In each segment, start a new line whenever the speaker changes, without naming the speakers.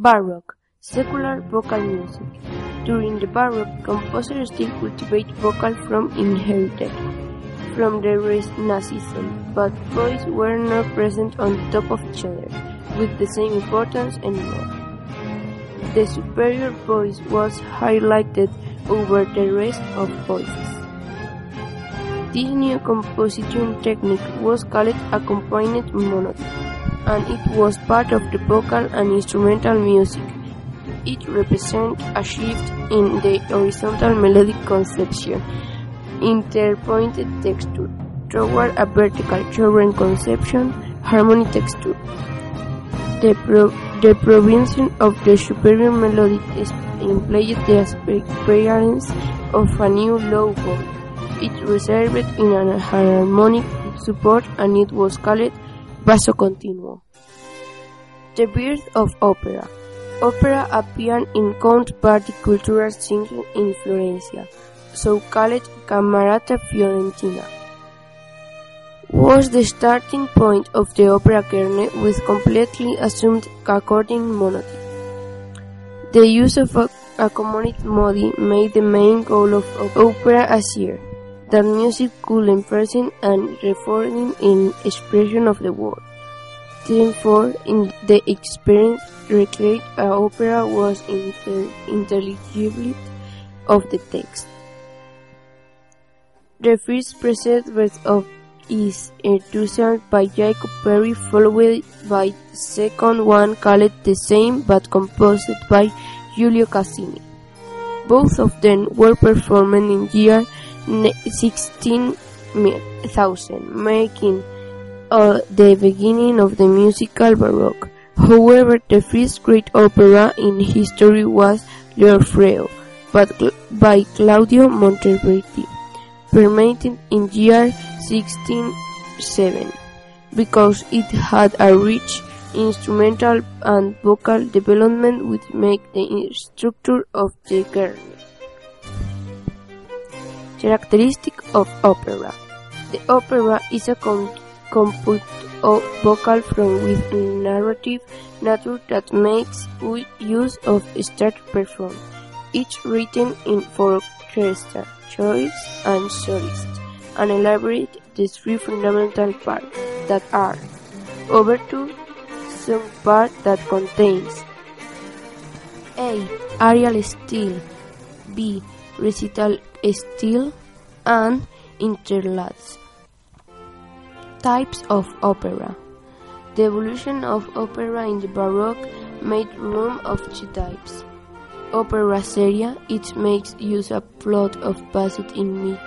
Baroque, secular vocal music. During the Baroque, composers still cultivate vocal from inherited from the Renaissance, but voices were not present on top of each other with the same importance anymore. The superior voice was highlighted over the rest of voices. This new composition technique was called accompanied monody, and it was part of the vocal and instrumental music. It represents a shift in the horizontal melodic conception, interpointed texture, toward a vertical chordal conception, harmony texture. The, pro the provision of the superior melody implied the appearance of a new voice. It reserved in an harmonic support and it was called continuo. The birth of opera. Opera appeared in Count cultural singing in Florencia, so-called Camerata Fiorentina. Was the starting point of the opera kernel with completely assumed according monody. The use of a accompanied modi made the main goal of opera asir that music could imprison and reforming in expression of the world. Therefore, in the experience recreate an opera was inter intelligibility of the text. The first preset verse of is introduced by Jacopo Peri, followed by the second one called the same but composed by Giulio Caccini. Both of them were performed in year 16,000, making uh, the beginning of the musical Baroque. However, the first great opera in history was L'Orfeo, by Claudio Monteverdi, permitted in year 1607, because it had a rich instrumental and vocal development which make the structure of the kernel. Characteristic of opera. The opera is a com composed vocal from with narrative nature that makes use of start perform, each written in for orchestra, choice, and solist, and elaborate the three fundamental parts that are overture, some part that contains A. Arial style B. Recital style and interludes. Types of opera The evolution of opera in the Baroque made room of two types. Opera seria, it makes use of plot of based in myth,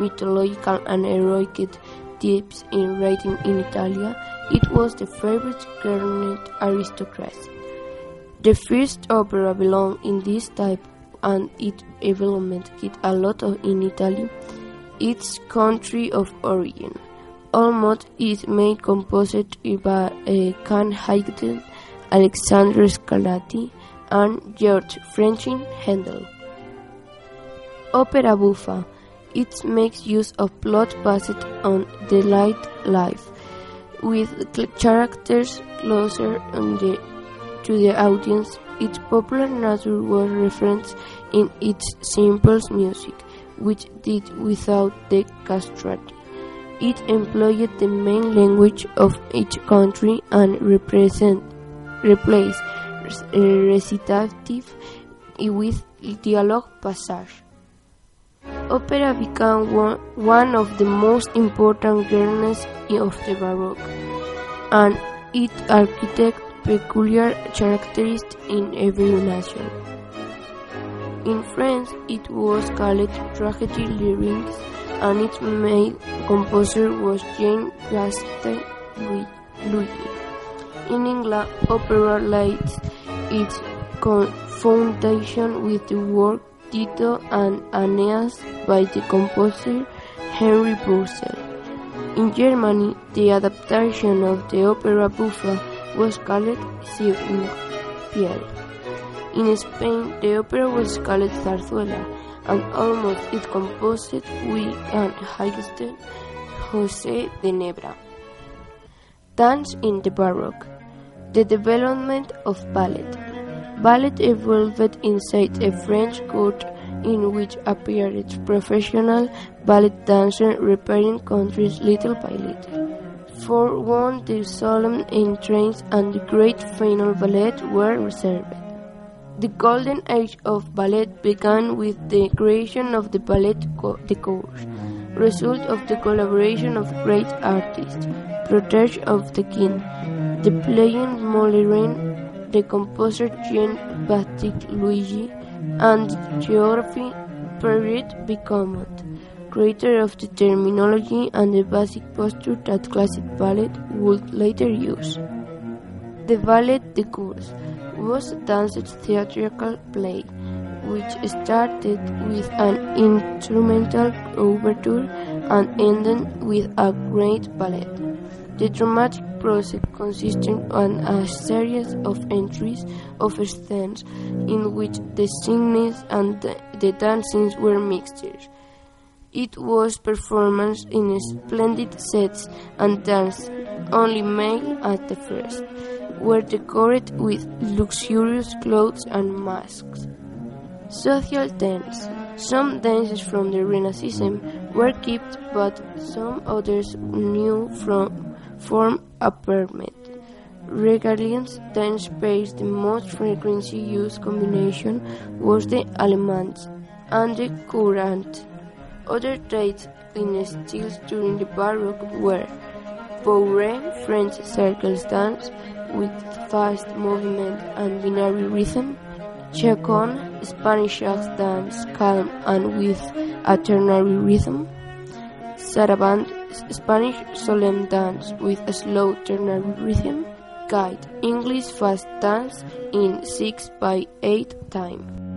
mythological and heroic types in writing in Italia. It was the favorite garnered aristocracy. The first opera belonged in this type and its development get a lot of in Italy, its country of origin. Almost is made composed by uh, Can Haydn, Alexandre Scarlatti, and George Frideric Handel. Opera buffa. It makes use of plot based on the light life, with characters closer the, to the audience. Its popular nature was referenced in its simple music, which did without the castrati. It employed the main language of each country and replaced eh, recitative with dialogue passage. Opera became one, one of the most important genres of the Baroque, and its architect peculiar characteristics in every nation. In France, it was called tragédie lyrique, and its main composer was Jean Baptiste Lully. In England, opera lays its foundation with the work Dido and Aeneas by the composer Henry Purcell. In Germany, the adaptation of the opera buffa was called Singspiel. In Spain, the opera was called Zarzuela, and almost its composed with an highest José de Nebra. Dance in the Baroque. The development of ballet. Ballet evolved inside a French court in which appeared its professional ballet dancers repairing countries little by little. For one, the solemn entrance and the great final ballet were reserved. The golden age of ballet began with the creation of the ballet de cours, result of the collaboration of great artists, protege of the king, the playing Molière the composer Jean-Baptiste Luigi, and geography period Bicomont, creator of the terminology and the basic posture that classic ballet would later use. The Ballet de Cours was a danced theatrical play which started with an instrumental overture and ended with a great ballet. The dramatic process consisted on a series of entries of scenes in which the singing and the, dancing were mixtures. It was performed in splendid sets and danced only male at the first, were decorated with luxurious clothes and masks. Social dance. Some dances from the Renaissance were kept, but some others new from form apartment. Regardless dance space, the most frequently used combination was the Allemande and the Courante. Other traits in styles during the Baroque were Bourrée, French circles dance with fast movement and binary rhythm, Chaconne, Spanish dance calm and with a ternary rhythm, Sarabande, Spanish solemn dance with a slow ternary rhythm, guide English fast dance in 6 by 8 time.